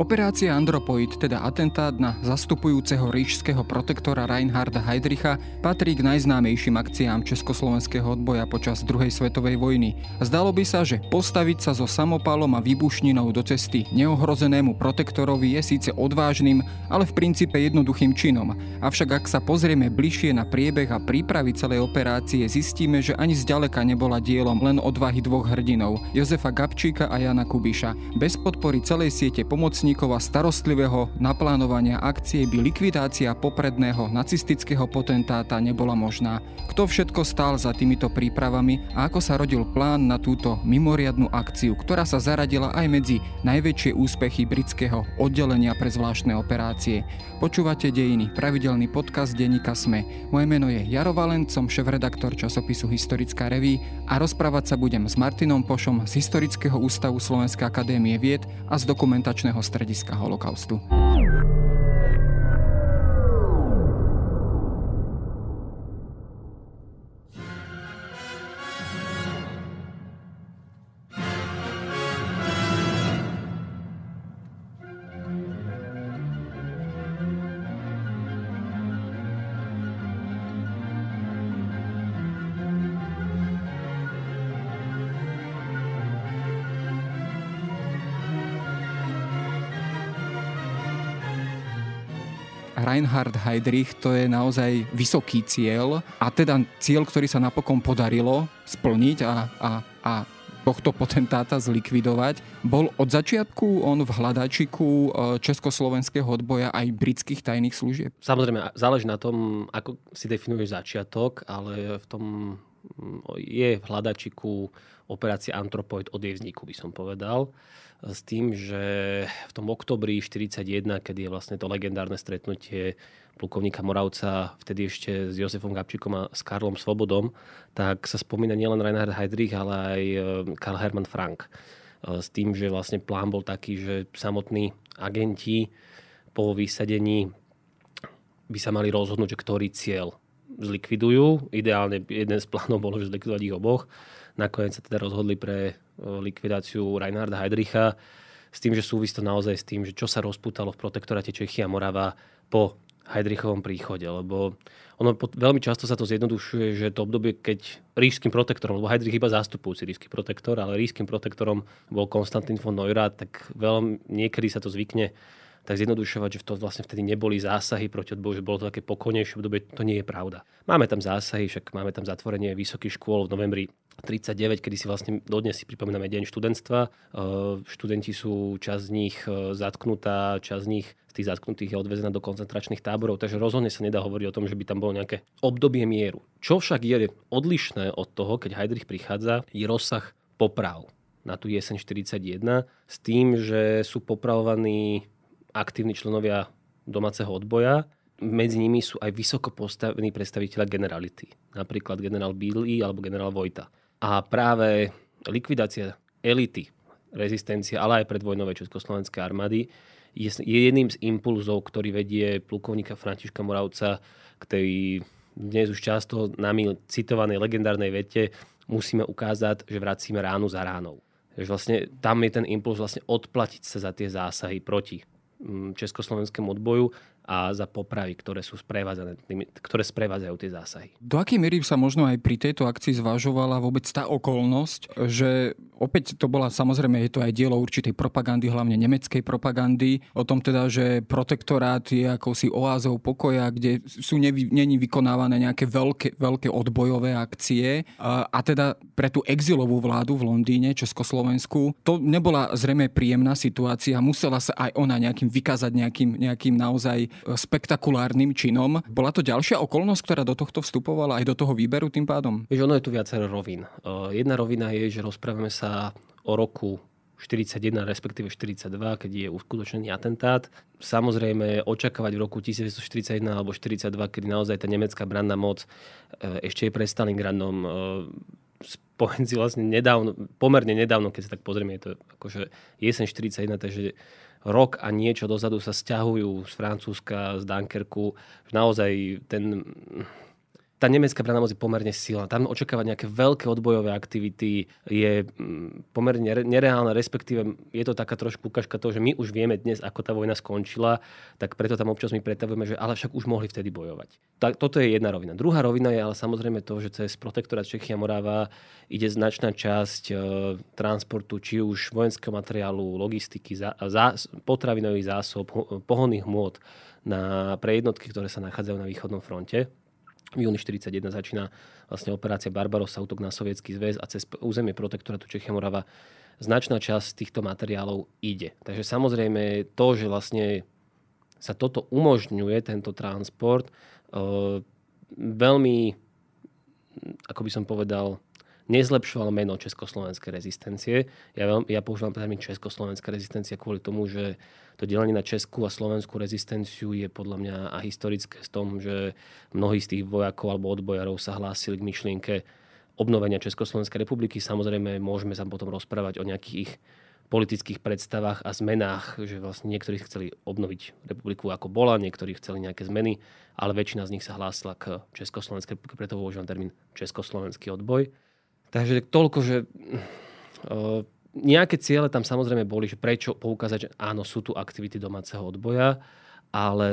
Operácia Andropoid, teda atentát na zastupujúceho ríšského protektora Reinharda Heydricha, patrí k najznámejším akciám československého odboja počas druhej svetovej vojny. Zdalo by sa, že postaviť sa so samopalom a výbušninou do cesty neohrozenému protektorovi je síce odvážnym, ale v princípe jednoduchým činom. Avšak ak sa pozrieme bližšie na priebeh a prípravy celej operácie, zistíme, že ani zďaleka nebola dielom len odvahy dvoch hrdinov, Jozefa Gabčíka a Jana Kubiša. Bez podpory celej siete pomocní a starostlivého naplánovania akcie by likvidácia popredného nacistického potentáta nebola možná. Kto všetko stál za týmito prípravami a ako sa rodil plán na túto mimoriadnu akciu, ktorá sa zaradila aj medzi najväčšie úspechy britského oddelenia pre zvláštne operácie. Počúvate dejiny, pravidelný podcast denníka SME. Moje meno je Jaro Valent, som šéf-redaktor časopisu Historická reví a rozprávať sa budem s Martinom Pošom z Historického ústavu Slovenskej akadémie vied a z dokumentačného strediska strediska holokaustu. Reinhard Heydrich to je naozaj vysoký cieľ a teda cieľ, ktorý sa napokon podarilo splniť a, a, a tohto potentáta zlikvidovať. Bol od začiatku on v hľadačiku e, československého odboja aj britských tajných služieb? Samozrejme, záleží na tom, ako si definuješ začiatok, ale v tom je v hľadačiku operácia Antropoid od jej vzniku, by som povedal s tým, že v tom oktobri 41, kedy je vlastne to legendárne stretnutie plukovníka Moravca, vtedy ešte s Josefom Gabčíkom a s Karlom Svobodom, tak sa spomína nielen Reinhard Heydrich, ale aj e, Karl Hermann Frank. E, s tým, že vlastne plán bol taký, že samotní agenti po vysadení by sa mali rozhodnúť, že ktorý cieľ zlikvidujú. Ideálne jeden z plánov bolo, že zlikvidovať ich oboch. Nakoniec sa teda rozhodli pre likvidáciu Reinharda Heydricha s tým, že súvisí to naozaj s tým, že čo sa rozputalo v protektoráte Čechy a Morava po Heidrichovom príchode, lebo ono veľmi často sa to zjednodušuje, že to obdobie, keď ríšským protektorom, lebo Heidrich iba zástupujúci ríšsky protektor, ale ríšským protektorom bol Konstantin von Neurath, tak veľmi, niekedy sa to zvykne tak zjednodušovať, že to vlastne vtedý neboli zásahy proti odboju, že bolo to také pokojnejšie obdobie, to nie je pravda. Máme tam zásahy, však máme tam zatvorenie vysokých škôl v novembri 39, kedy si vlastne dodnes si pripomíname deň študentstva. E, študenti sú, časť z nich e, zatknutá, časť z nich z tých zatknutých je odvezená do koncentračných táborov, takže rozhodne sa nedá hovoriť o tom, že by tam bolo nejaké obdobie mieru. Čo však je odlišné od toho, keď Heidrich prichádza, je rozsah poprav na tú jeseň 41 s tým, že sú popravovaní aktívni členovia domáceho odboja. Medzi nimi sú aj vysoko postavení predstaviteľa generality. Napríklad generál Billy alebo generál Vojta. A práve likvidácia elity, rezistencia, ale aj predvojnovej československej armády je, je jedným z impulzov, ktorý vedie plukovníka Františka Moravca k tej dnes už často nami citovanej legendárnej vete musíme ukázať, že vracíme ránu za ránou. Že vlastne tam je ten impuls vlastne odplatiť sa za tie zásahy proti československému odboju a za popravy, ktoré sú ktoré sprevádzajú tie zásahy. Do akej miery sa možno aj pri tejto akcii zvažovala vôbec tá okolnosť, že opäť to bola samozrejme, je to aj dielo určitej propagandy, hlavne nemeckej propagandy, o tom teda, že protektorát je akousi oázou pokoja, kde sú nevy, není vykonávané nejaké veľké, veľké odbojové akcie a, a teda pre tú exilovú vládu v Londýne, Československu, to nebola zrejme príjemná situácia, musela sa aj ona nejakým vykázať nejakým, nejakým naozaj spektakulárnym činom. Bola to ďalšia okolnosť, ktorá do tohto vstupovala aj do toho výberu tým pádom? Vieš, ono je tu viacero rovín. Jedna rovina je, že rozprávame sa o roku 41, respektíve 42, keď je uskutočnený atentát. Samozrejme, očakávať v roku 1941 alebo 42, kedy naozaj tá nemecká branná moc e, ešte je pre Stalingradom e, spojenci vlastne nedávno, pomerne nedávno, keď sa tak pozrieme, je to akože jesen 41, takže rok a niečo dozadu sa stiahujú z Francúzska, z Dunkerku. Naozaj ten tá nemecká moc je pomerne silná. Tam očakávať nejaké veľké odbojové aktivity je mm, pomerne nereálne, respektíve je to taká trošku ukážka toho, že my už vieme dnes, ako tá vojna skončila, tak preto tam občas my pretavujeme, že ale však už mohli vtedy bojovať. Tak, toto je jedna rovina. Druhá rovina je ale samozrejme to, že cez protektorát Čechia Moráva ide značná časť e, transportu, či už vojenského materiálu, logistiky, zá, zá, potravinových zásob, pohonných hmôt na, pre jednotky, ktoré sa nachádzajú na východnom fronte v júni 1941 začína vlastne operácia Barbarossa, útok na sovietský zväz a cez územie protektorátu Čechia Morava značná časť týchto materiálov ide. Takže samozrejme to, že vlastne sa toto umožňuje, tento transport, e, veľmi, ako by som povedal, nezlepšoval meno československej rezistencie. Ja, veľmi, ja používam termín československá rezistencia kvôli tomu, že to delenie na českú a slovenskú rezistenciu je podľa mňa a historické v tom, že mnohí z tých vojakov alebo odbojarov sa hlásili k myšlienke obnovenia Československej republiky. Samozrejme, môžeme sa potom rozprávať o nejakých ich politických predstavách a zmenách, že vlastne niektorí chceli obnoviť republiku ako bola, niektorí chceli nejaké zmeny, ale väčšina z nich sa hlásila k Československej republike, preto používam termín Československý odboj. Takže toľko, že uh, nejaké ciele tam samozrejme boli, že prečo poukázať, že áno, sú tu aktivity domáceho odboja, ale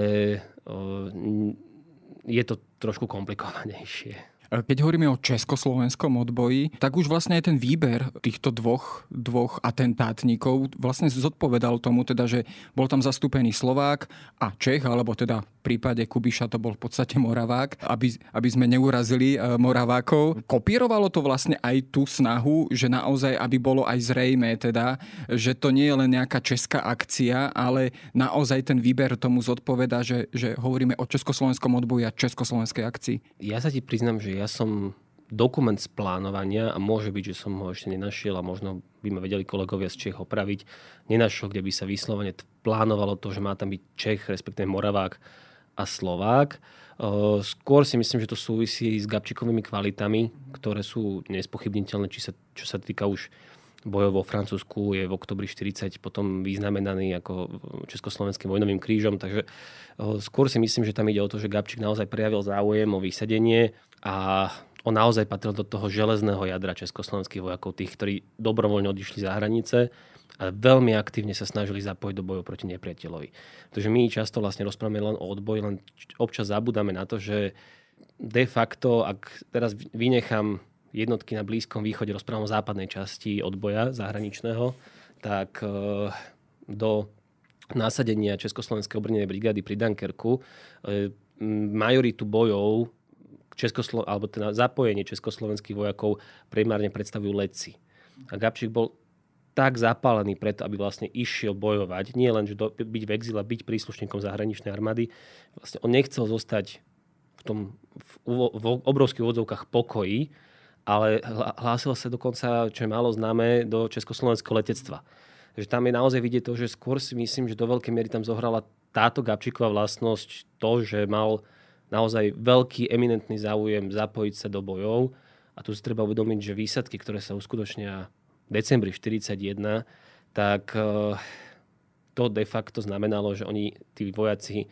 je to trošku komplikovanejšie. Keď hovoríme o československom odboji, tak už vlastne aj ten výber týchto dvoch, dvoch atentátnikov vlastne zodpovedal tomu, teda, že bol tam zastúpený Slovák a Čech, alebo teda v prípade Kubiša to bol v podstate Moravák, aby, aby sme neurazili e, Moravákov. Kopírovalo to vlastne aj tú snahu, že naozaj, aby bolo aj zrejme teda, že to nie je len nejaká česká akcia, ale naozaj ten výber tomu zodpoveda, že, že hovoríme o československom odboji a československej akcii. Ja sa ti priznam, že ja som dokument z plánovania a môže byť, že som ho ešte nenašiel a možno by ma vedeli kolegovia z Čech opraviť, nenašiel, kde by sa vyslovene plánovalo to, že má tam byť Čech, respektíve Moravák a Slovák. Skôr si myslím, že to súvisí s Gabčikovými kvalitami, ktoré sú nespochybniteľné, či sa, čo sa týka už bojov vo Francúzsku, je v oktobri 40 potom vyznamenaný ako Československým vojnovým krížom, takže skôr si myslím, že tam ide o to, že Gabčík naozaj prejavil záujem o vysedenie a on naozaj patril do toho železného jadra československých vojakov, tých, ktorí dobrovoľne odišli za hranice a veľmi aktívne sa snažili zapojiť do bojov proti nepriateľovi. Takže my často vlastne rozprávame len o odboji, len občas zabudáme na to, že de facto, ak teraz vynechám jednotky na Blízkom východe, rozprávam o západnej časti odboja zahraničného, tak e, do násadenia Československej obrnenej brigády pri Dunkerku e, majoritu bojov Českoslo- alebo teda zapojenie československých vojakov primárne predstavujú letci. A Gabčík bol tak zapálený preto, aby vlastne išiel bojovať, nie len, že do, byť v exile, byť príslušníkom zahraničnej armády, vlastne on nechcel zostať v tom v, v obrovských odzovkách pokoji, ale hlásil sa dokonca, čo je málo známe, do československého letectva. Takže tam je naozaj vidieť to, že skôr si myslím, že do veľkej miery tam zohrala táto Gabčíková vlastnosť to, že mal naozaj veľký, eminentný záujem zapojiť sa do bojov. A tu si treba uvedomiť, že výsadky, ktoré sa uskutočnia v decembri 1941, tak eh, to de facto znamenalo, že oni, tí vojaci,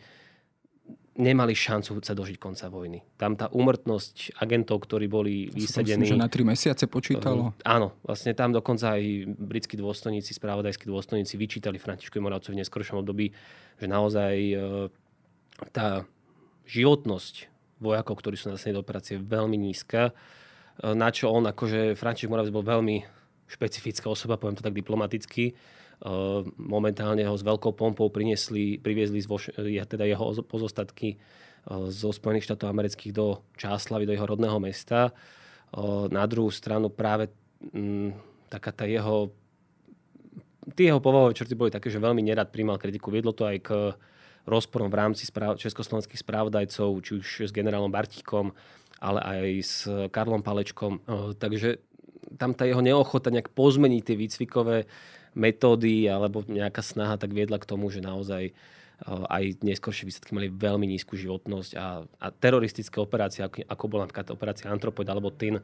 nemali šancu sa dožiť konca vojny. Tam tá úmrtnosť agentov, ktorí boli vysadení... Myslím, že na tri mesiace počítalo. Uh, áno, vlastne tam dokonca aj britskí dôstojníci, spravodajskí dôstojníci vyčítali Františkovi Moravcovi v neskôršom období, že naozaj uh, tá životnosť vojakov, ktorí sú nasadení do operácie, veľmi nízka. E, na čo on, akože František Moravec bol veľmi špecifická osoba, poviem to tak diplomaticky. E, momentálne ho s veľkou pompou priniesli, priviezli z teda jeho pozostatky e, zo Spojených štátov amerických do Čáslavy, do jeho rodného mesta. Na druhú stranu práve m, taká tá jeho tie jeho povahové črty boli také, že veľmi nerad príjmal kritiku. Viedlo to aj k rozporom v rámci správ, československých správdajcov, či už s generálom Bartíkom, ale aj s Karlom Palečkom. Takže tam tá jeho neochota nejak pozmeniť tie výcvikové metódy alebo nejaká snaha tak viedla k tomu, že naozaj aj neskôršie výsledky mali veľmi nízku životnosť a, a teroristické operácie, ako, ako bola napríklad operácia Antropoid alebo TIN,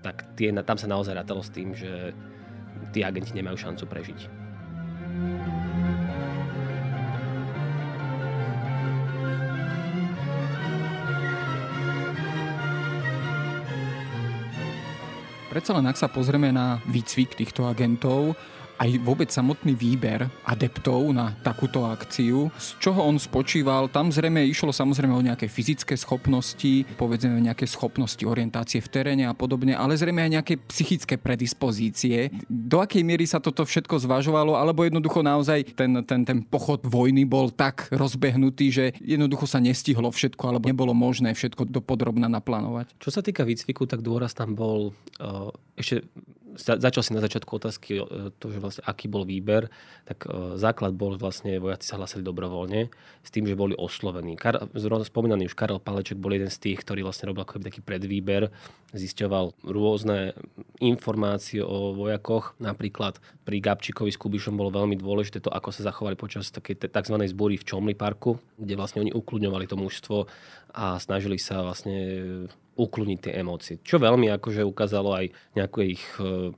tak tie, tam sa naozaj rátalo s tým, že tí agenti nemajú šancu prežiť. Predsa len ak sa pozrieme na výcvik týchto agentov, aj vôbec samotný výber adeptov na takúto akciu, z čoho on spočíval. Tam zrejme išlo samozrejme o nejaké fyzické schopnosti, povedzme nejaké schopnosti orientácie v teréne a podobne, ale zrejme aj nejaké psychické predispozície. Do akej miery sa toto všetko zvažovalo, alebo jednoducho naozaj ten, ten, ten pochod vojny bol tak rozbehnutý, že jednoducho sa nestihlo všetko, alebo nebolo možné všetko dopodrobne naplánovať. Čo sa týka výcviku, tak dôraz tam bol uh, ešte začal si na začiatku otázky to, že vlastne aký bol výber, tak e, základ bol vlastne, vojaci sa hlasili dobrovoľne s tým, že boli oslovení. Kar, spomínaný už Karel Paleček bol jeden z tých, ktorý vlastne robil ako taký predvýber, zisťoval rôzne informácie o vojakoch. Napríklad pri Gabčíkovi s Kubišom bolo veľmi dôležité to, ako sa zachovali počas takej tzv. zbúry v Čomli parku, kde vlastne oni ukludňovali to mužstvo a snažili sa vlastne ukloniť tie emócie. Čo veľmi akože ukázalo aj nejaké ich e,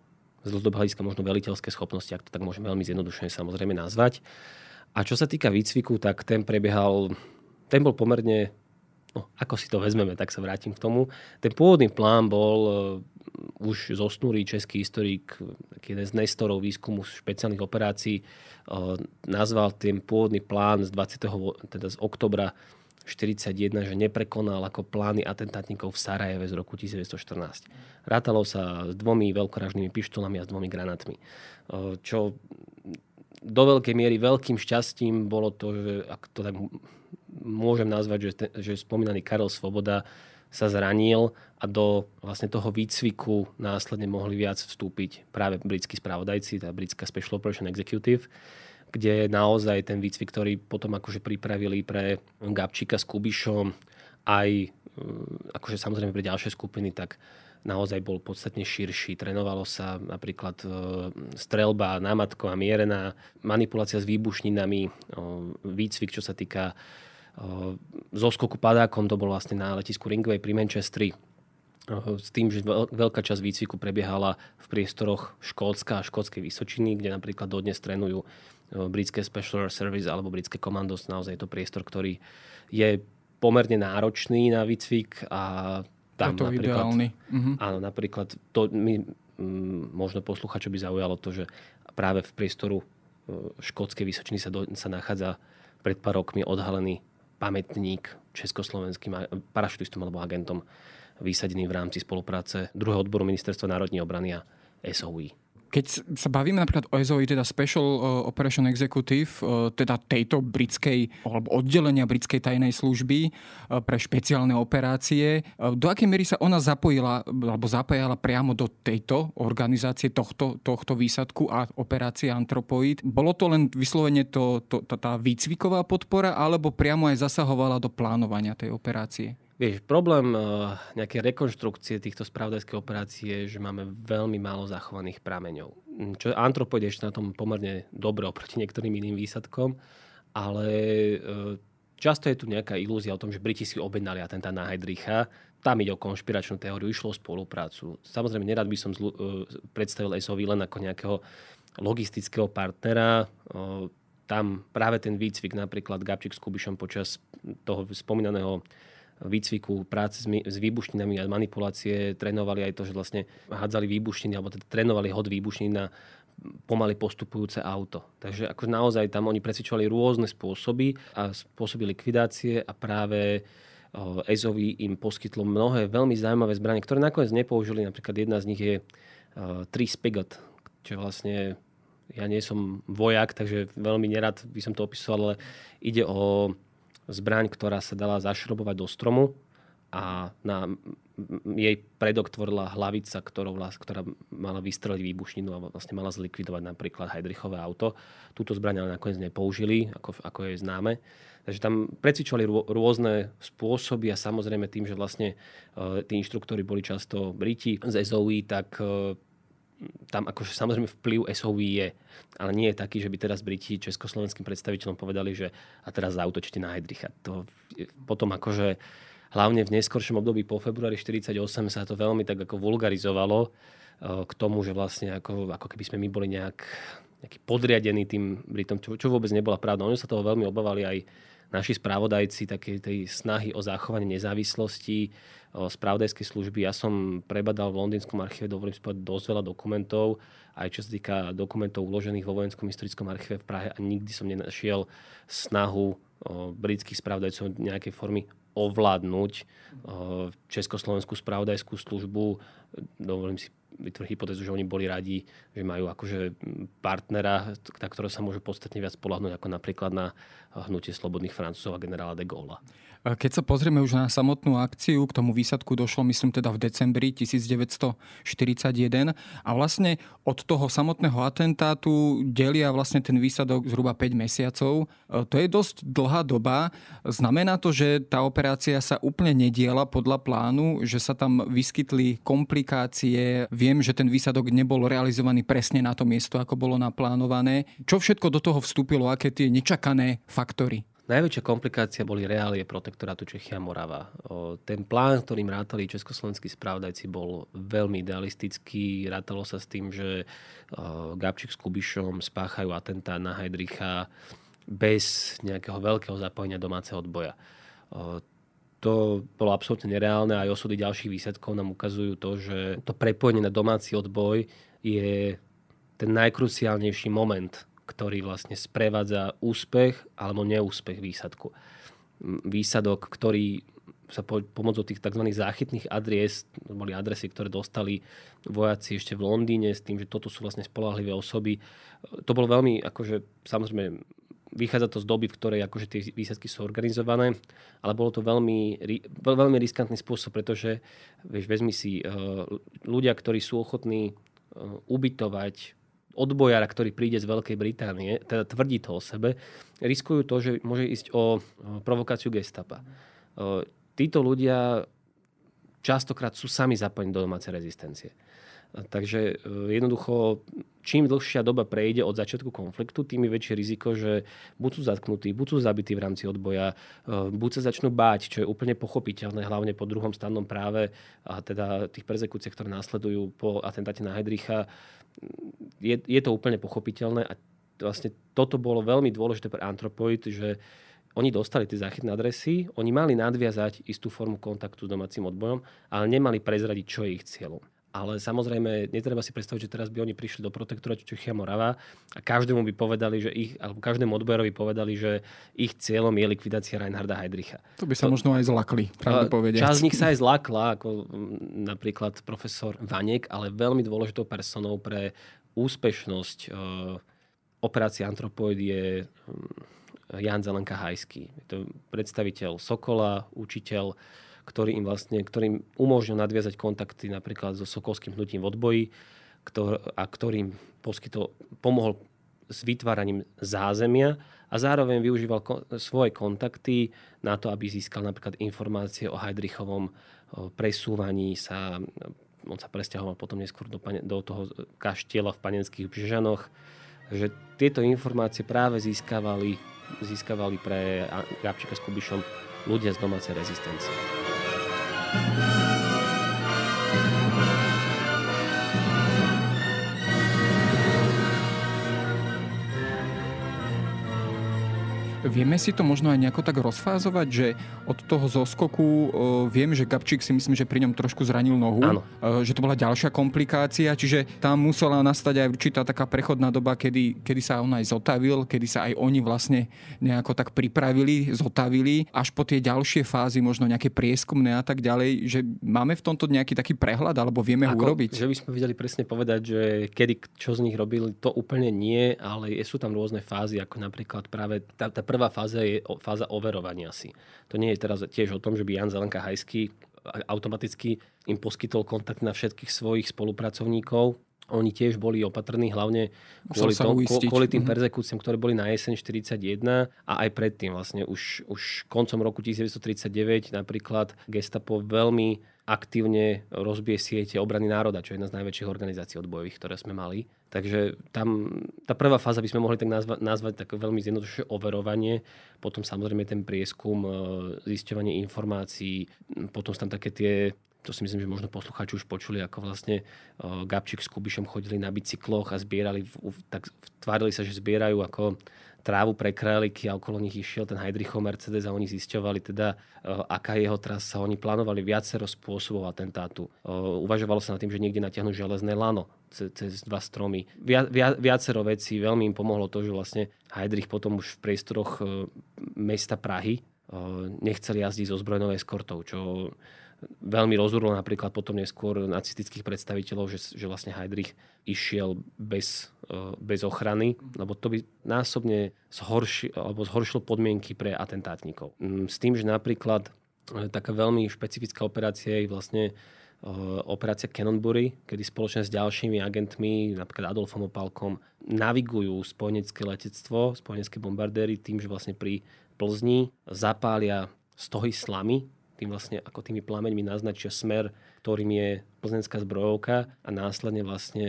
z dlhodobého hľadiska možno veliteľské schopnosti, ak to tak môžeme veľmi zjednodušene samozrejme nazvať. A čo sa týka výcviku, tak ten prebiehal, ten bol pomerne, no, ako si to vezmeme, tak sa vrátim k tomu. Ten pôvodný plán bol uh, už zosnulý český historik, jeden z nestorov výskumu špeciálnych operácií, uh, nazval ten pôvodný plán z 20. teda z oktobra 41, že neprekonal ako plány atentátnikov v Sarajeve z roku 1914. Rátalo sa s dvomi veľkoražnými pištolami a s dvomi granátmi. Čo do veľkej miery veľkým šťastím bolo to, že ak to tak môžem nazvať, že, ten, že spomínaný Karel Svoboda sa zranil a do vlastne toho výcviku následne mohli viac vstúpiť práve britskí spravodajci, tá britská Special Operation Executive kde naozaj ten výcvik, ktorý potom akože pripravili pre Gabčíka s Kubišom, aj e, akože samozrejme pre ďalšie skupiny, tak naozaj bol podstatne širší. Trénovalo sa napríklad e, strelba námatková mierená, manipulácia s výbušninami, e, výcvik, čo sa týka zoskoku padákom, to bol vlastne na letisku Ringway pri Manchesteri s tým, že veľká časť výcviku prebiehala v priestoroch Škótska a Škótskej Vysočiny, kde napríklad dodnes trénujú britské Special Service alebo britské komandos. Naozaj je to priestor, ktorý je pomerne náročný na výcvik a tam je to napríklad, ideálny. Uh-huh. Áno, napríklad to mi mm, možno čo by zaujalo to, že práve v priestoru e, škótskej Vysočiny sa, do, sa nachádza pred pár rokmi odhalený pamätník československým parašutistom alebo agentom vysadený v rámci spolupráce druhého odboru Ministerstva národnej obrany a SOE keď sa bavíme napríklad o SOE, teda Special uh, Operation Executive, uh, teda tejto britskej, alebo oddelenia britskej tajnej služby uh, pre špeciálne operácie, do akej miery sa ona zapojila, alebo zapájala priamo do tejto organizácie, tohto, tohto výsadku a operácie Antropoid? Bolo to len vyslovene to, to, tá výcviková podpora, alebo priamo aj zasahovala do plánovania tej operácie? Vieš, problém uh, nejakej rekonštrukcie týchto spravodajských operácií je, že máme veľmi málo zachovaných prameňov. Mm, čo antropoid je na tom pomerne dobre oproti niektorým iným výsadkom, ale uh, často je tu nejaká ilúzia o tom, že Briti si objednali atentát na Heidricha. Tam ide o konšpiračnú teóriu, išlo o spoluprácu. Samozrejme, nerad by som zlu, uh, predstavil SOV len ako nejakého logistického partnera. Tam práve ten výcvik, napríklad Gabčík s Kubišom počas toho spomínaného výcviku, práce s, výbušninami a manipulácie trénovali aj to, že vlastne hádzali výbušniny alebo teda trénovali hod výbušnín na pomaly postupujúce auto. Takže ako naozaj tam oni presvičovali rôzne spôsoby a spôsoby likvidácie a práve Ezovi im poskytlo mnohé veľmi zaujímavé zbranie, ktoré nakoniec nepoužili. Napríklad jedna z nich je uh, Spigot, čo vlastne ja nie som vojak, takže veľmi nerad by som to opisoval, ale ide o zbraň, ktorá sa dala zašrobovať do stromu a na jej predok tvorila hlavica, ktorou, ktorá mala vystreliť výbušninu a vlastne mala zlikvidovať napríklad Heidrichové auto. Túto zbraň ale nakoniec nepoužili, ako, ako je známe. Takže tam precvičovali rôzne spôsoby a samozrejme tým, že vlastne uh, tí inštruktori boli často Briti z SOE, tak uh, tam akože samozrejme vplyv SOV je, ale nie je taký, že by teraz Briti československým predstaviteľom povedali, že a teraz zautočte na Heidricha. To potom akože hlavne v neskoršom období po februári 48 sa to veľmi tak ako vulgarizovalo e, k tomu, že vlastne ako, ako keby sme my boli nejak nejaký podriadení tým Britom, čo, čo vôbec nebola pravda. Oni sa toho veľmi obávali aj naši správodajci také tej snahy o zachovanie nezávislosti spravodajskej služby. Ja som prebadal v londýnskom archíve, dovolím si povedať, dosť veľa dokumentov, aj čo sa týka dokumentov uložených vo Vojenskom historickom archíve v Prahe a nikdy som nenašiel snahu britských spravodajcov nejakej formy ovládnuť československú spravodajskú službu. Dovolím si vytvoriť hypotézu, že oni boli radi, že majú akože partnera, na ktorého sa môžu podstatne viac spolahnúť ako napríklad na hnutie slobodných Francúzov a generála de Gaulle. Keď sa pozrieme už na samotnú akciu, k tomu výsadku došlo myslím teda v decembri 1941 a vlastne od toho samotného atentátu delia vlastne ten výsadok zhruba 5 mesiacov. E, to je dosť dlhá doba. Znamená to, že tá operácia sa úplne nediela podľa plánu, že sa tam vyskytli komplikácie. Viem, že ten výsadok nebol realizovaný presne na to miesto, ako bolo naplánované. Čo všetko do toho vstúpilo, aké tie nečakané faktory? Najväčšia komplikácia boli reálie protektorátu Čechia Morava. Ten plán, ktorým rátali československí správdajci, bol veľmi idealistický. Rátalo sa s tým, že Gabčík s Kubišom spáchajú atentát na Heidricha bez nejakého veľkého zapojenia domáceho odboja. To bolo absolútne nereálne a aj osudy ďalších výsledkov nám ukazujú to, že to prepojenie na domáci odboj je ten najkruciálnejší moment ktorý vlastne sprevádza úspech alebo neúspech výsadku. Výsadok, ktorý sa po, pomocou tých tzv. záchytných adries, to boli adresy, ktoré dostali vojaci ešte v Londýne s tým, že toto sú vlastne spolahlivé osoby. To bolo veľmi, akože samozrejme, vychádza to z doby, v ktorej akože tie výsadky sú organizované, ale bolo to veľmi, veľmi riskantný spôsob, pretože vieš, vezmi si ľudia, ktorí sú ochotní ubytovať odbojara, ktorý príde z Veľkej Británie, teda tvrdí to o sebe, riskujú to, že môže ísť o provokáciu gestapa. Títo ľudia častokrát sú sami zapojení do domácej rezistencie. Takže e, jednoducho, čím dlhšia doba prejde od začiatku konfliktu, tým je väčšie riziko, že buď sú zatknutí, buď sú zabití v rámci odboja, e, buď sa začnú báť, čo je úplne pochopiteľné, hlavne po druhom stannom práve a teda tých persekúciách, ktoré následujú po atentáte na Heidricha je, je to úplne pochopiteľné a vlastne toto bolo veľmi dôležité pre Antropoid, že oni dostali tie záchytné adresy, oni mali nadviazať istú formu kontaktu s domácim odbojom, ale nemali prezradiť, čo je ich cieľom. Ale samozrejme, netreba si predstaviť, že teraz by oni prišli do protektorátu Čechia Morava a každému by povedali, že ich, alebo každému odbojerovi povedali, že ich cieľom je likvidácia Reinharda Heydricha. To by sa to, možno aj zlakli, pravde povedať. Časť z nich sa aj zlakla, ako napríklad profesor Vanek, ale veľmi dôležitou personou pre úspešnosť e, operácie Antropoid je hm, Jan Zelenka Hajský. Je to predstaviteľ Sokola, učiteľ, ktorý im vlastne, ktorým umožnil nadviazať kontakty napríklad so Sokolským hnutím v odboji ktor, a ktorým poskytol, pomohol s vytváraním zázemia a zároveň využíval ko- svoje kontakty na to, aby získal napríklad informácie o Heidrichovom presúvaní sa on sa presťahoval potom neskôr do, do toho kaštieľa v panenských Bžežanoch, že tieto informácie práve získavali, získavali pre Gabčíka s Kubišom ľudia z domácej rezistencie. Thank you. Vieme si to možno aj nejako tak rozfázovať, že od toho zoskoku uh, viem, že Gabčík si myslím, že pri ňom trošku zranil nohu, Áno. Uh, že to bola ďalšia komplikácia, čiže tam musela nastať aj určitá taká prechodná doba, kedy, kedy sa on aj zotavil, kedy sa aj oni vlastne nejako tak pripravili, zotavili, až po tie ďalšie fázy, možno nejaké prieskumné a tak ďalej, že máme v tomto nejaký taký prehľad, alebo vieme Ako, ho urobiť? Že by sme vedeli presne povedať, že kedy čo z nich robili, to úplne nie, ale sú tam rôzne fázy, ako napríklad práve tá, tá prvá fáza je fáza overovania si. To nie je teraz tiež o tom, že by Jan Zelenka Hajský automaticky im poskytol kontakt na všetkých svojich spolupracovníkov. Oni tiež boli opatrní hlavne kvôli, to, kvôli tým mhm. perzekúciám, ktoré boli na jeseň 41 a aj predtým vlastne už, už koncom roku 1939 napríklad gestapo veľmi aktívne rozbije siete obrany národa, čo je jedna z najväčších organizácií odbojových, ktoré sme mali. Takže tam tá prvá fáza by sme mohli tak nazva, nazvať tak veľmi zjednodušie overovanie, potom samozrejme ten prieskum, e, zisťovanie informácií, potom sú tam také tie to si myslím, že možno poslucháči už počuli, ako vlastne Gabčík s Kubišom chodili na bicykloch a zbierali, tak tvárili sa, že zbierajú ako trávu pre králiky a okolo nich išiel ten Heidrichov Mercedes a oni zisťovali teda, aká je jeho trasa. Oni plánovali viacero spôsobov atentátu. Uvažovalo sa nad tým, že niekde natiahnu železné lano cez, cez dva stromy. Via, via, viacero vecí. Veľmi im pomohlo to, že vlastne Heidrich potom už v priestoroch mesta Prahy nechceli jazdiť so zbrojnou eskortou, čo veľmi rozurlo napríklad potom neskôr nacistických predstaviteľov, že, že vlastne Heidrich išiel bez, e, bez ochrany, lebo to by násobne zhorši, alebo zhoršilo podmienky pre atentátnikov. Mm, s tým, že napríklad e, taká veľmi špecifická operácia je vlastne e, operácia Cannonbury, kedy spoločne s ďalšími agentmi, napríklad Adolfom Opalkom, navigujú spojenecké letectvo, spojenecké bombardéry tým, že vlastne pri Plzni zapália stohy slamy, tým vlastne ako tými plameňmi naznačia smer, ktorým je plzeňská zbrojovka a následne vlastne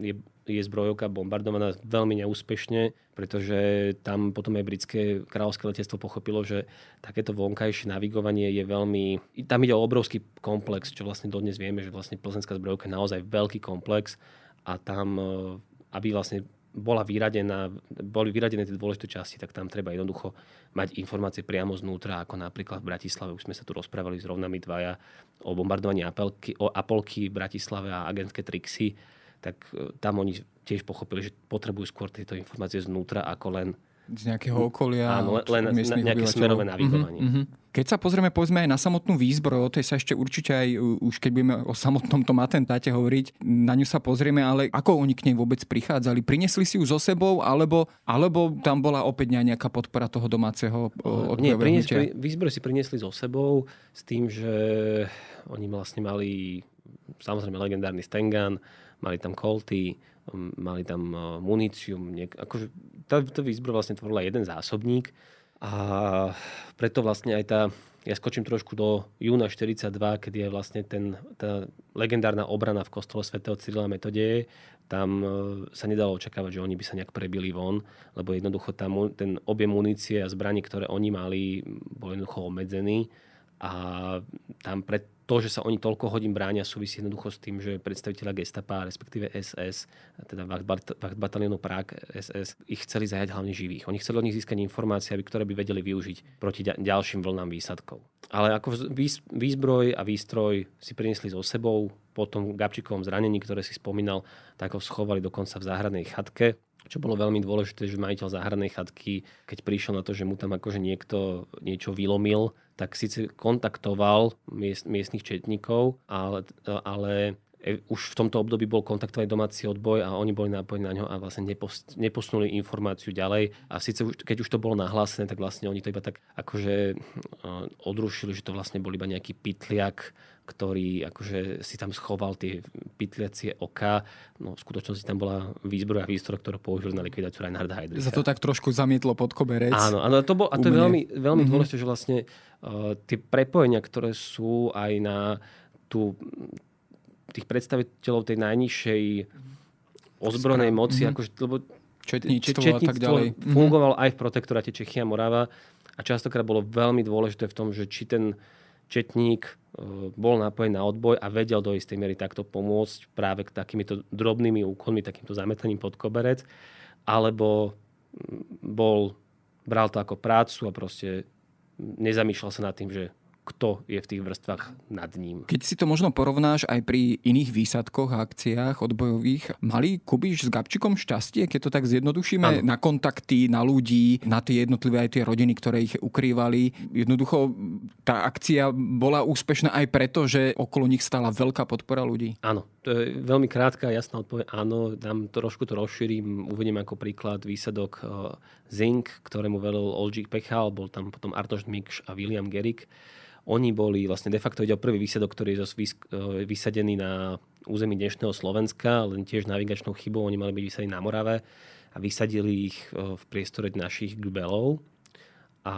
je, je zbrojovka bombardovaná veľmi neúspešne, pretože tam potom aj britské kráľovské letectvo pochopilo, že takéto vonkajšie navigovanie je veľmi... Tam ide o obrovský komplex, čo vlastne dodnes vieme, že vlastne plzeňská zbrojovka je naozaj veľký komplex a tam, aby vlastne bola vyradená, boli vyradené tie dôležité časti, tak tam treba jednoducho mať informácie priamo znútra, ako napríklad v Bratislave. Už sme sa tu rozprávali s rovnami dvaja o bombardovaní Apolky, o Apolky v Bratislave a agentské trixy, tak e, tam oni tiež pochopili, že potrebujú skôr tieto informácie znútra, ako len z nejakého okolia. Áno, len na, nejaké smerové navigovanie. Uh-huh, uh-huh. Keď sa pozrieme povedzme aj na samotnú výzbroj, o tej sa ešte určite aj, už keď budeme o samotnom tom atentáte hovoriť, na ňu sa pozrieme, ale ako oni k nej vôbec prichádzali? Prinesli si ju so sebou, alebo, alebo tam bola opäť nejaká podpora toho domáceho Nie, priniesli, výzbroj si priniesli so sebou s tým, že oni vlastne mali samozrejme legendárny Stengan, mali tam kolty, mali tam muníciu. Niek- akože tá, tá výzbroj vlastne tvorila jeden zásobník a preto vlastne aj tá, ja skočím trošku do júna 42, kedy je vlastne ten, tá legendárna obrana v kostole svätého Cyrila Metodeje, tam sa nedalo očakávať, že oni by sa nejak prebili von, lebo jednoducho tam ten objem munície a zbraní, ktoré oni mali, bol jednoducho obmedzený a tam pred to, že sa oni toľko hodín bránia, súvisí jednoducho s tým, že predstaviteľa gestapa, respektíve SS, teda Wacht batalionu Prag SS, ich chceli zajať hlavne živých. Oni chceli od nich získať informácie, ktoré by vedeli využiť proti ďalším vlnám výsadkov. Ale ako výzbroj a výstroj si priniesli so sebou, po tom Gabčíkovom zranení, ktoré si spomínal, tak ho schovali dokonca v záhradnej chatke čo bolo veľmi dôležité, že majiteľ záhradnej chatky, keď prišiel na to, že mu tam akože niekto niečo vylomil, tak síce kontaktoval miest, miestnych četníkov, ale, ale e, už v tomto období bol kontaktovaný domáci odboj a oni boli napojení na ňo a vlastne neposunuli informáciu ďalej. A síce už, keď už to bolo nahlásené, tak vlastne oni to iba tak akože odrušili, že to vlastne bol iba nejaký pitliak, ktorý akože si tam schoval tie pytliacie oka. No v skutočnosti tam bola výzbroj a výstroj, ktorú použili na likvidáciu Reinharda Heydricha. Za to tak trošku zamietlo pod koberec. Áno, áno to bol, a to je veľmi, veľmi mm-hmm. dôležité, že vlastne uh, tie prepojenia, ktoré sú aj na tú, tých predstaviteľov tej najnižšej ozbrojenej moci, mm-hmm. akože, lebo četníctvo, četníctvo a tak ďalej. Mhm. fungoval mm-hmm. aj v protektoráte Čechia Morava a častokrát bolo veľmi dôležité v tom, že či ten četník e, bol napojený na odboj a vedel do istej miery takto pomôcť práve k takýmito drobnými úkonmi, takýmto zametaním pod koberec, alebo bol, bral to ako prácu a proste nezamýšľal sa nad tým, že kto je v tých vrstvách nad ním. Keď si to možno porovnáš aj pri iných výsadkoch a akciách odbojových, mali Kubiš s Gabčikom šťastie, keď to tak zjednodušíme, ano. na kontakty, na ľudí, na tie jednotlivé aj tie rodiny, ktoré ich ukrývali. Jednoducho tá akcia bola úspešná aj preto, že okolo nich stála veľká podpora ľudí. Áno, to je veľmi krátka, jasná odpoveď. Áno, dám trošku to rozšírim. Uvediem ako príklad výsadok eh, Zink, ktorému velil Olžík Pechal, bol tam potom Arnold Mikš a William Gerik. Oni boli vlastne de facto ide o prvý výsadok, ktorý je e, vysadený na území dnešného Slovenska, len tiež navigačnou chybou. Oni mali byť vysadení na Morave a vysadili ich e, v priestore našich Gbelov. A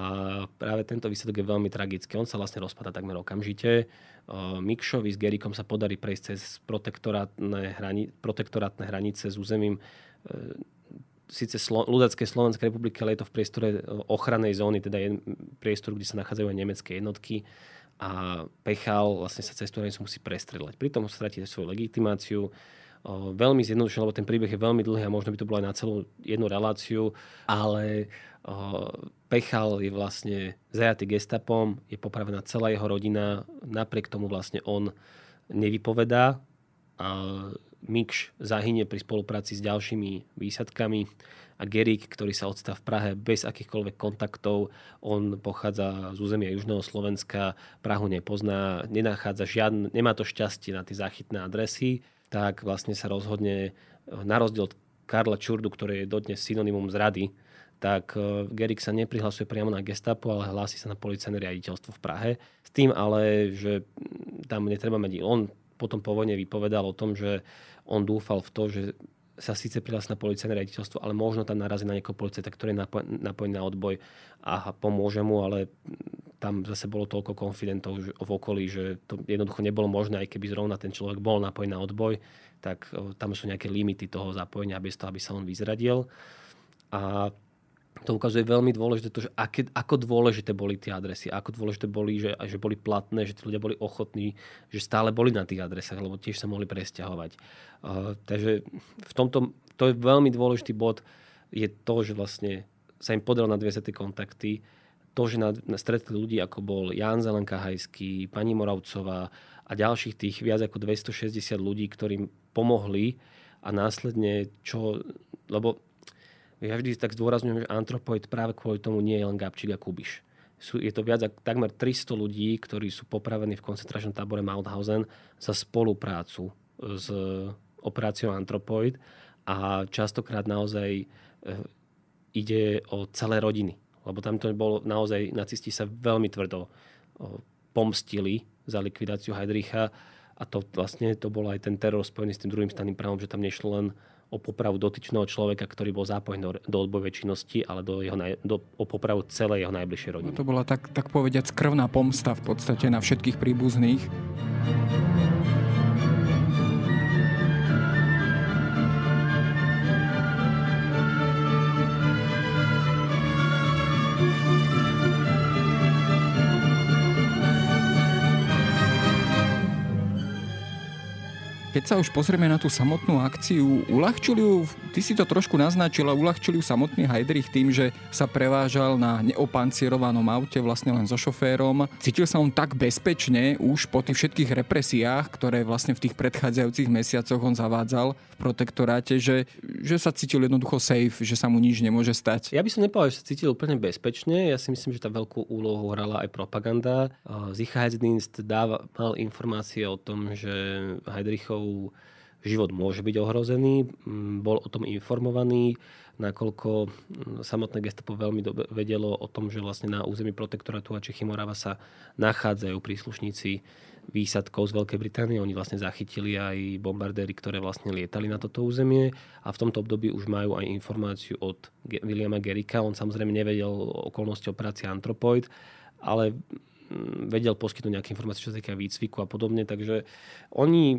práve tento výsledok je veľmi tragický. On sa vlastne rozpada takmer okamžite. E, Mikšovi s Gerikom sa podarí prejsť cez protektorátne, hrani- protektorátne hranice s územím síce Slo- ľudacké Slovenskej republiky, ale je to v priestore e, ochrannej zóny, teda je priestor, kde sa nachádzajú aj nemecké jednotky a Pechal vlastne sa cez tú hranicu musí prestrelať. Pritom stratí svoju legitimáciu. Veľmi zjednodušené, lebo ten príbeh je veľmi dlhý a možno by to bolo aj na celú jednu reláciu, ale Pechal je vlastne zajatý gestapom, je popravená celá jeho rodina, napriek tomu vlastne on nevypovedá a Mikš zahynie pri spolupráci s ďalšími výsadkami a Gerik, ktorý sa odstá v Prahe bez akýchkoľvek kontaktov. On pochádza z územia Južného Slovenska, Prahu nepozná, nenachádza žiadne, nemá to šťastie na tie záchytné adresy, tak vlastne sa rozhodne, na rozdiel od Karla Čurdu, ktorý je dodnes synonymum zrady, tak e, Gerik sa neprihlasuje priamo na gestapo, ale hlási sa na policajné riaditeľstvo v Prahe. S tým ale, že tam netreba mať... On potom po vojne vypovedal o tom, že on dúfal v to, že sa síce prihlási na policajné riaditeľstvo, ale možno tam narazí na niekoho policajta, ktorý je napojený na odboj a pomôže mu, ale tam zase bolo toľko konfidentov v okolí, že to jednoducho nebolo možné, aj keby zrovna ten človek bol napojený na odboj, tak tam sú nejaké limity toho zapojenia bez toho, aby sa on vyzradil. A to ukazuje veľmi dôležité to, že aké, ako dôležité boli tie adresy, ako dôležité boli, že, že boli platné, že tí ľudia boli ochotní, že stále boli na tých adresách, lebo tiež sa mohli presťahovať. Uh, takže v tomto, to je veľmi dôležitý bod, je to, že vlastne sa im podarilo nadviezať tie kontakty, to, že na, na stretli ľudí, ako bol Jan Zelenka Hajský, pani Moravcová a ďalších tých viac ako 260 ľudí, ktorým pomohli a následne čo, lebo ja vždy tak zdôrazňujem, že antropoid práve kvôli tomu nie je len Gabčík a Kubiš. Sú, je to viac ako takmer 300 ľudí, ktorí sú popravení v koncentračnom tábore Mauthausen za spoluprácu s operáciou Antropoid a častokrát naozaj e, ide o celé rodiny. Lebo tam to bolo naozaj, nacisti sa veľmi tvrdo pomstili za likvidáciu Heidricha a to vlastne to bol aj ten teror spojený s tým druhým staným právom, že tam nešlo len o popravu dotyčného človeka, ktorý bol zapojený do, do činnosti, ale do jeho, do, o popravu celej jeho najbližšej rodiny. No to bola tak, tak povediať krvná pomsta v podstate na všetkých príbuzných. Keď sa už pozrieme na tú samotnú akciu, uľahčili ju, ty si to trošku naznačila, uľahčili ju samotný Heidrich tým, že sa prevážal na neopancierovanom aute vlastne len so šoférom. Cítil sa on tak bezpečne už po tých všetkých represiách, ktoré vlastne v tých predchádzajúcich mesiacoch on zavádzal v protektoráte, že, že sa cítil jednoducho safe, že sa mu nič nemôže stať. Ja by som nepovedal, že sa cítil úplne bezpečne. Ja si myslím, že tá veľkú úlohu hrala aj propaganda. Sicherheitsdienst dáva, mal informácie o tom, že Heidrichov Gestapov život môže byť ohrozený. Mm, bol o tom informovaný, nakoľko mm, samotné gestapo veľmi dobe vedelo o tom, že vlastne na území protektorátu a Čechy Morava sa nachádzajú príslušníci výsadkov z Veľkej Británie. Oni vlastne zachytili aj bombardéry, ktoré vlastne lietali na toto územie a v tomto období už majú aj informáciu od Williama Gerika. On samozrejme nevedel okolnosti operácie Antropoid, ale mm, vedel poskytnúť nejaké informácie, čo sa týka výcviku a podobne. Takže oni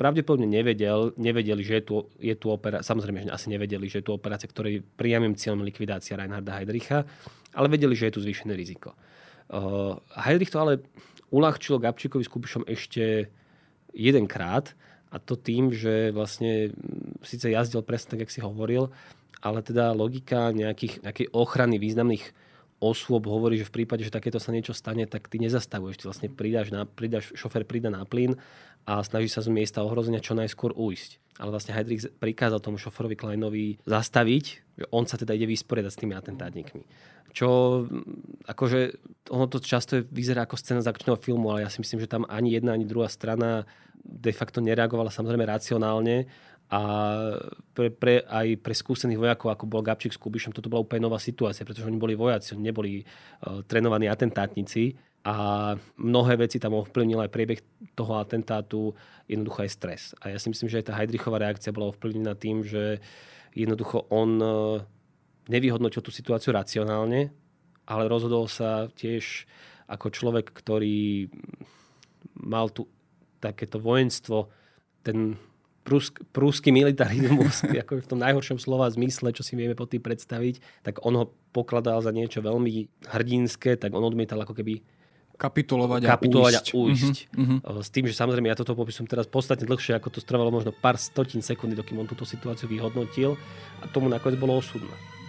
pravdepodobne nevedel, nevedeli, že je tu, je tu operácia, samozrejme, že asi nevedeli, že je tu operácia, ktorej priamým cieľom likvidácia Reinharda Heydricha, ale vedeli, že je tu zvýšené riziko. Uh, Heydrich to ale uľahčilo Gabčíkovi s Kubišom ešte jedenkrát a to tým, že vlastne síce jazdil presne tak, jak si hovoril, ale teda logika nejakých, nejakej ochrany významných osôb hovorí, že v prípade, že takéto sa niečo stane, tak ty nezastavuješ. Ty vlastne pridáš, na, pridáš šofer prída na plyn a snaží sa z miesta ohrozenia čo najskôr ujsť. Ale vlastne Heidrich prikázal tomu šoferovi Kleinovi zastaviť, že on sa teda ide vysporiadať s tými atentátnikmi. Čo akože ono to často vyzerá ako scéna z akčného filmu, ale ja si myslím, že tam ani jedna, ani druhá strana de facto nereagovala samozrejme racionálne a pre, pre, aj pre skúsených vojakov, ako bol Gabčík s Kubišom, toto bola úplne nová situácia, pretože oni boli vojaci, oni neboli uh, trénovaní atentátnici a mnohé veci tam ovplyvnil aj priebeh toho atentátu, jednoducho aj stres. A ja si myslím, že aj tá Heidrichová reakcia bola ovplyvnená tým, že jednoducho on uh, nevyhodnotil tú situáciu racionálne, ale rozhodol sa tiež ako človek, ktorý mal tu takéto vojenstvo, ten prúsk, prúsky militarizmus, ako v tom najhoršom slova zmysle, čo si vieme pod tým predstaviť, tak on ho pokladal za niečo veľmi hrdinské, tak on odmietal ako keby kapitulovať, kapitulovať a ujsť. Uh-huh, uh-huh. S tým, že samozrejme ja toto popisujem teraz podstatne dlhšie, ako to trvalo možno pár stotín sekundy, dokým on túto situáciu vyhodnotil a tomu nakoniec bolo osudné.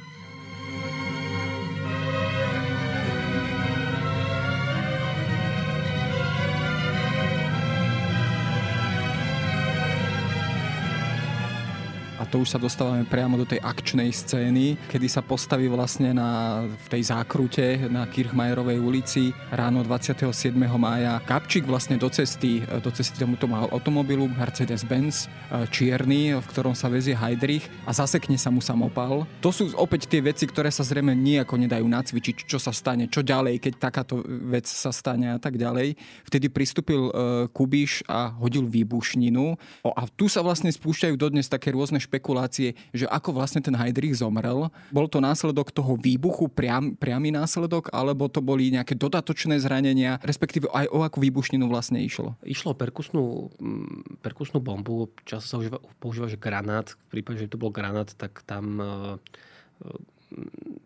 To už sa dostávame priamo do tej akčnej scény, kedy sa postaví vlastne na, v tej zákrute na Kirchmajerovej ulici ráno 27. mája Kapčík vlastne do cesty, do cesty tomuto automobilu Mercedes-Benz e, čierny, v ktorom sa vezie Heidrich a zasekne sa mu samopal. To sú opäť tie veci, ktoré sa zrejme nejako nedajú nacvičiť, čo sa stane, čo ďalej, keď takáto vec sa stane a tak ďalej. Vtedy pristúpil e, Kubiš a hodil výbušninu. O, a tu sa vlastne spúšťajú dodnes také rôzne špekulácie špekulácie, že ako vlastne ten Heidrich zomrel. Bol to následok toho výbuchu, priam, priamy následok, alebo to boli nejaké dodatočné zranenia, respektíve aj o akú výbušninu vlastne išlo? Išlo o perkusnú, mm, perkusnú bombu, často sa užíva, používa, že granát. V prípade, že to bol granát, tak tam e,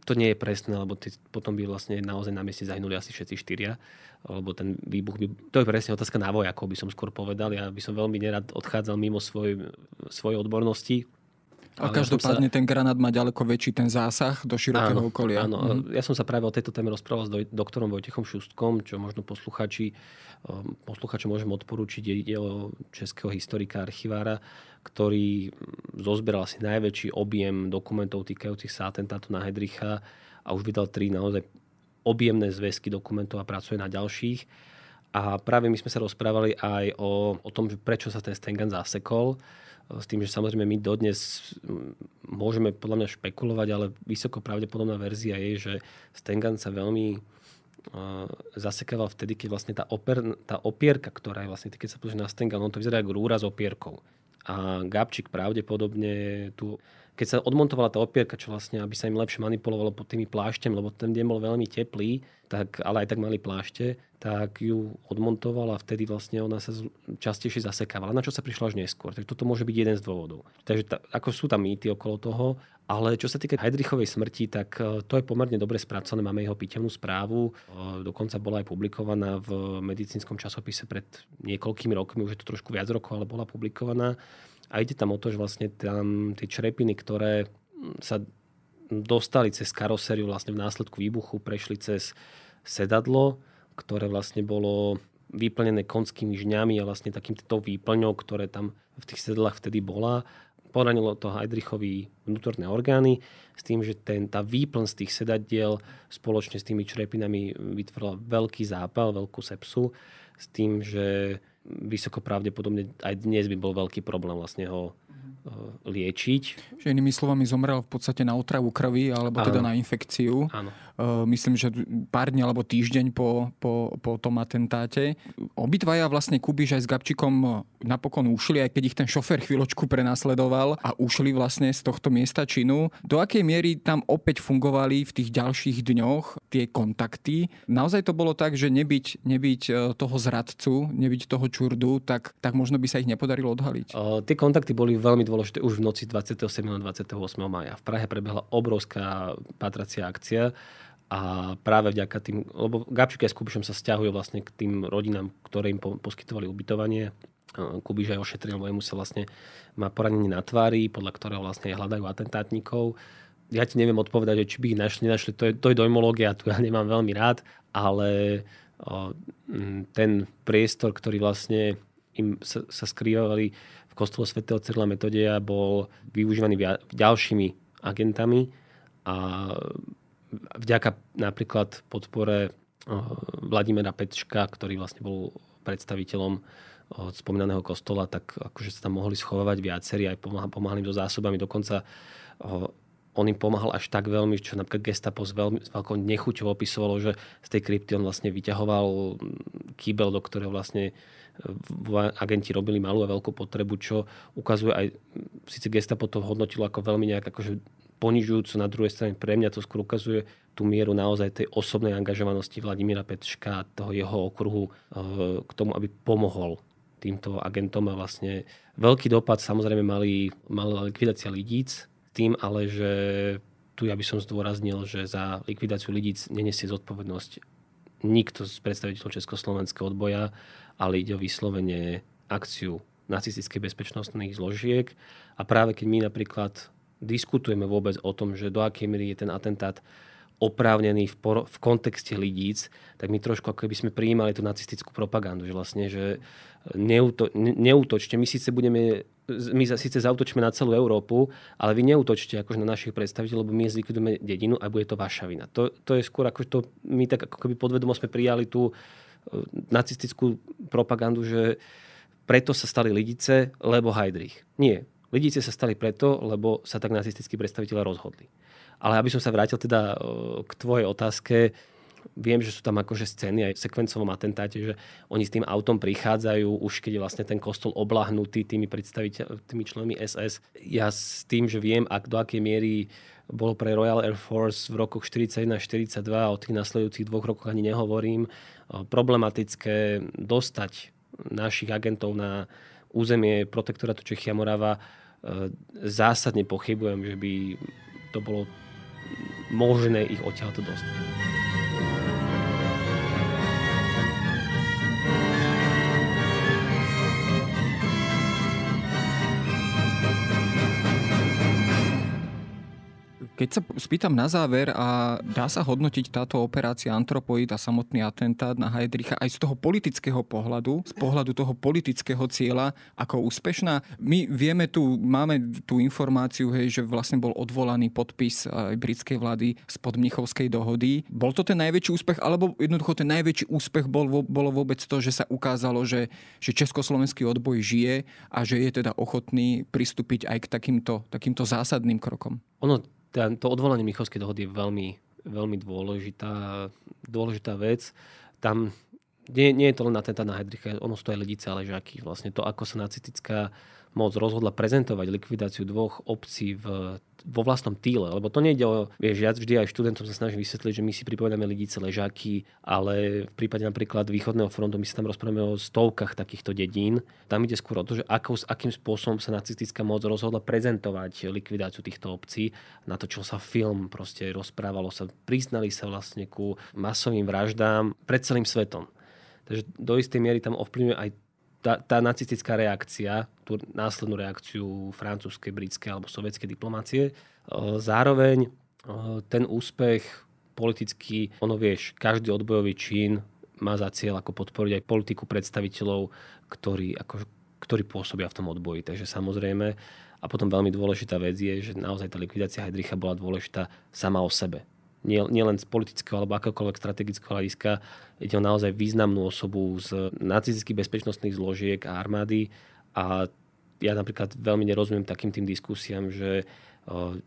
to nie je presné, lebo ty, potom by vlastne naozaj na mieste zahynuli asi všetci štyria, lebo ten výbuch by... To je presne otázka na vojakov, by som skôr povedal. Ja by som veľmi nerad odchádzal mimo svoj, svojej odbornosti, a každopádne sa... ten granát má ďaleko väčší ten zásah do širokého áno, okolia. Áno, mhm. ja som sa práve o tejto téme rozprával s doktorom Vojtechom Šustkom, čo možno posluchači, ehm, posluchačom môžem odporúčiť. Ide o českého historika, archivára, ktorý mm, zozbieral asi najväčší objem dokumentov týkajúcich sa atentátu na Hedricha a už vydal tri naozaj objemné zväzky dokumentov a pracuje na ďalších. A práve my sme sa rozprávali aj o, o tom, prečo sa ten Stengan zasekol s tým, že samozrejme my dodnes môžeme podľa mňa špekulovať, ale vysoko pravdepodobná verzia je, že Stengan sa veľmi zasekával vtedy, keď vlastne tá, oper, tá opierka, ktorá je vlastne, keď sa pozrie na Stengan, on to vyzerá ako rúra s opierkou. A Gabčík pravdepodobne tu keď sa odmontovala tá opierka, čo vlastne, aby sa im lepšie manipulovalo pod tými plášťami, lebo ten deň bol veľmi teplý, tak, ale aj tak mali plášte, tak ju odmontovala a vtedy vlastne ona sa častejšie zasekávala, na čo sa prišla až neskôr. Takže toto môže byť jeden z dôvodov. Takže ta, ako sú tam mýty okolo toho, ale čo sa týka Heidrichovej smrti, tak e, to je pomerne dobre spracované. Máme jeho pítemnú správu. E, dokonca bola aj publikovaná v medicínskom časopise pred niekoľkými rokmi, už je to trošku viac rokov, ale bola publikovaná. A ide tam o to, že vlastne tam tie črepiny, ktoré sa dostali cez karosériu vlastne v následku výbuchu, prešli cez sedadlo, ktoré vlastne bolo vyplnené konskými žňami a vlastne takýmto výplňou, ktoré tam v tých sedlách vtedy bola. Poranilo to Heidrichovi vnútorné orgány s tým, že ten, tá výplň z tých sedadiel spoločne s tými črepinami vytvorila veľký zápal, veľkú sepsu s tým, že vysoko pravdepodobne aj dnes by bol veľký problém vlastne ho Eh, liečiť. Že inými slovami zomrel v podstate na otravu krvi alebo teda na infekciu. Áno. Eh, myslím, že pár dní alebo týždeň po, po, po tom atentáte. Obidvaja vlastne Kubiš aj s Gabčikom napokon ušli, aj keď ich ten šofer chvíľočku prenasledoval a ušli vlastne z tohto miesta činu. Do akej miery tam opäť fungovali v tých ďalších dňoch tie kontakty? Naozaj to bolo tak, že nebyť, nebyť eh, toho zradcu, nebyť toho čurdu, tak, tak možno by sa ich nepodarilo odhaliť. O, tie kontakty boli veľmi dôležité už v noci 27. a 28. maja. V Prahe prebehla obrovská patracia akcia a práve vďaka tým, lebo Gabčík aj s Kubišom sa stiahujú vlastne k tým rodinám, ktoré im poskytovali ubytovanie. Kubiš aj ošetril, lebo sa vlastne má poranenie na tvári, podľa ktorého vlastne hľadajú atentátnikov. Ja ti neviem odpovedať, či by ich našli, nenašli, to je, to je dojmológia, tu ja nemám veľmi rád, ale ten priestor, ktorý vlastne im sa, sa skrývali kostole svätého Cyrila Metodeja bol využívaný ďalšími agentami a vďaka napríklad podpore Vladimira Petška, ktorý vlastne bol predstaviteľom spomínaného kostola, tak akože sa tam mohli schovávať viacerí, aj pomáhali, pomáhali im so zásobami. Dokonca on im pomáhal až tak veľmi, čo napríklad Gestapo s, veľmi, s veľkou nechuťou opisovalo, že z tej krypty on vlastne vyťahoval kýbel, do ktorého vlastne agenti robili malú a veľkú potrebu, čo ukazuje aj, síce Gestapo to hodnotilo ako veľmi nejak akože ponižujúco, na druhej strane pre mňa to skôr ukazuje tú mieru naozaj tej osobnej angažovanosti Vladimíra Petška, toho jeho okruhu eh, k tomu, aby pomohol týmto agentom a vlastne veľký dopad samozrejme mali, mala likvidácia lidíc, tým ale, že tu ja by som zdôraznil, že za likvidáciu lidíc nenesie zodpovednosť nikto z predstaviteľov Československého odboja, ale ide o vyslovene akciu nacistických bezpečnostných zložiek. A práve keď my napríklad diskutujeme vôbec o tom, že do akej miery je ten atentát oprávnený v, por- v kontexte lidíc, tak my trošku ako keby sme prijímali tú nacistickú propagandu, že vlastne, že neúto- ne- neútočte, my síce budeme my síce zautočíme na celú Európu, ale vy neútočte akože na našich predstaviteľov, lebo my zlikvidujeme dedinu a bude to vaša vina. To, to je skôr ako to, my tak ako keby podvedomo sme prijali tú e, nacistickú propagandu, že preto sa stali Lidice, lebo Heidrich. Nie. Lidice sa stali preto, lebo sa tak nacistickí predstaviteľe rozhodli. Ale aby som sa vrátil teda e, k tvojej otázke, viem, že sú tam akože scény aj v sekvencovom atentáte, že oni s tým autom prichádzajú, už keď je vlastne ten kostol oblahnutý tými tými členmi SS. Ja s tým, že viem, ak do akej miery bol pre Royal Air Force v rokoch 41 42 a o tých nasledujúcich dvoch rokoch ani nehovorím, problematické dostať našich agentov na územie protektorátu Čechia Morava e, zásadne pochybujem, že by to bolo možné ich odtiaľto dostať. Keď sa spýtam na záver a dá sa hodnotiť táto operácia Antropoid a samotný atentát na Heidricha aj z toho politického pohľadu, z pohľadu toho politického cieľa ako úspešná. My vieme tu, máme tú informáciu, hej, že vlastne bol odvolaný podpis aj britskej vlády spod Mnichovskej dohody. Bol to ten najväčší úspech, alebo jednoducho ten najväčší úspech bol, bolo vôbec to, že sa ukázalo, že, že československý odboj žije a že je teda ochotný pristúpiť aj k takýmto, takýmto zásadným krokom? Ono to odvolanie Michovskej dohody je veľmi, veľmi dôležitá, dôležitá vec. Tam nie, nie je to len atentát na Heidricha, ono sú to aj Lidice a Ležáky. Vlastne to, ako sa nacistická moc rozhodla prezentovať likvidáciu dvoch obcí v, vo vlastnom týle. Lebo to nejde o, vieš, ja vždy aj študentom sa snažím vysvetliť, že my si pripovedáme Lidice, Ležáky, ale v prípade napríklad východného frontu my si tam rozprávame o stovkách takýchto dedín. Tam ide skôr o to, že ako, akým spôsobom sa nacistická moc rozhodla prezentovať likvidáciu týchto obcí. Na to, čo sa film proste rozprávalo, sa priznali sa vlastne ku masovým vraždám pred celým svetom. Takže do istej miery tam ovplyvňuje aj tá, tá nacistická reakcia, tú následnú reakciu francúzskej, britskej alebo sovietskej diplomácie. Zároveň ten úspech politický, ono vieš, každý odbojový čin má za cieľ ako podporiť aj politiku predstaviteľov, ktorí, ako, ktorí pôsobia v tom odboji. Takže samozrejme, a potom veľmi dôležitá vec je, že naozaj tá likvidácia Heidricha bola dôležitá sama o sebe nie, nielen z politického alebo akéhokoľvek strategického hľadiska. Ide o naozaj významnú osobu z nacistických bezpečnostných zložiek a armády a ja napríklad veľmi nerozumiem takým tým diskusiám, že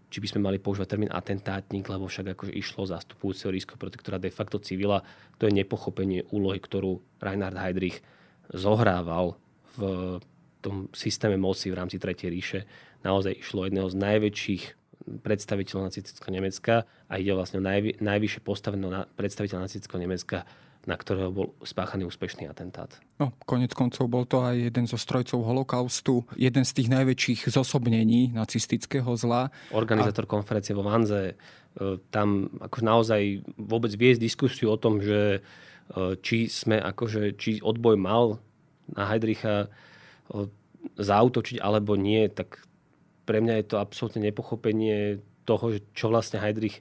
či by sme mali používať termín atentátnik, lebo však akože išlo zastupujúceho ríšskeho protektora de facto civila. To je nepochopenie úlohy, ktorú Reinhard Heydrich zohrával v tom systéme moci v rámci Tretej ríše. Naozaj išlo jedného z najväčších predstaviteľ nacistického Nemecka a ide vlastne o najvy, najvyššie postaveného na, predstaviteľ nacistického Nemecka, na ktorého bol spáchaný úspešný atentát. No, konec koncov bol to aj jeden zo strojcov holokaustu, jeden z tých najväčších zosobnení nacistického zla. Organizátor a... konferencie vo Vanze, e, tam ako naozaj vôbec viesť diskusiu o tom, že e, či sme akože, či odboj mal na Heidricha e, zautočiť alebo nie, tak pre mňa je to absolútne nepochopenie toho, čo vlastne Heidrich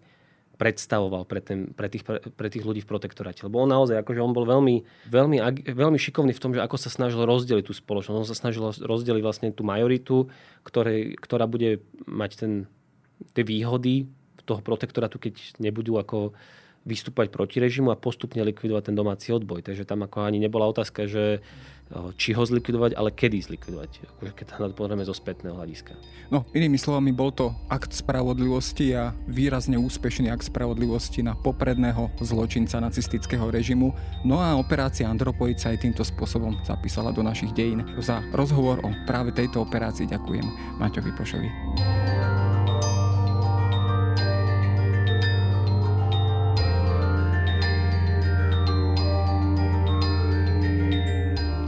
predstavoval pre, ten, pre, tých, pre, pre tých ľudí v protektoráte. Lebo on naozaj, akože on bol veľmi, veľmi, veľmi šikovný v tom, že ako sa snažil rozdeliť tú spoločnosť. On sa snažil rozdeliť vlastne tú majoritu, ktorej, ktorá bude mať ten, tie výhody toho protektorátu, keď nebudú ako vystúpať proti režimu a postupne likvidovať ten domáci odboj. Takže tam ako ani nebola otázka, že či ho zlikvidovať, ale kedy zlikvidovať, akože keď to pozrieme zo spätného hľadiska. No, inými slovami, bol to akt spravodlivosti a výrazne úspešný akt spravodlivosti na popredného zločinca nacistického režimu. No a operácia Andropoid sa aj týmto spôsobom zapísala do našich dejín. Za rozhovor o práve tejto operácii ďakujem Maťovi Pošovi.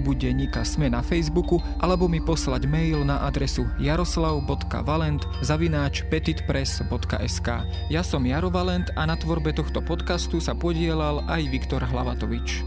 denníka Sme na Facebooku alebo mi poslať mail na adresu jaroslav.valent zavináč petitpress.sk Ja som Jaro Valent a na tvorbe tohto podcastu sa podielal aj Viktor Hlavatovič.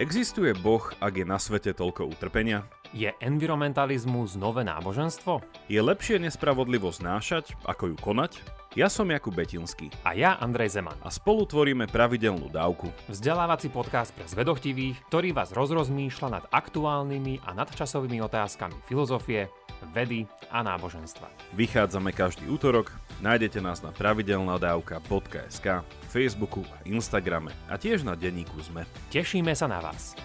Existuje Boh, ak je na svete toľko utrpenia? Je environmentalizmus nové náboženstvo? Je lepšie nespravodlivosť znášať, ako ju konať? Ja som Jakub Betinský. A ja Andrej Zeman. A spolu tvoríme pravidelnú dávku. Vzdelávací podcast pre zvedochtivých, ktorý vás rozrozmýšľa nad aktuálnymi a nadčasovými otázkami filozofie, vedy a náboženstva. Vychádzame každý útorok, nájdete nás na pravidelnadavka.sk, Facebooku a Instagrame a tiež na denníku ZME. Tešíme sa na vás.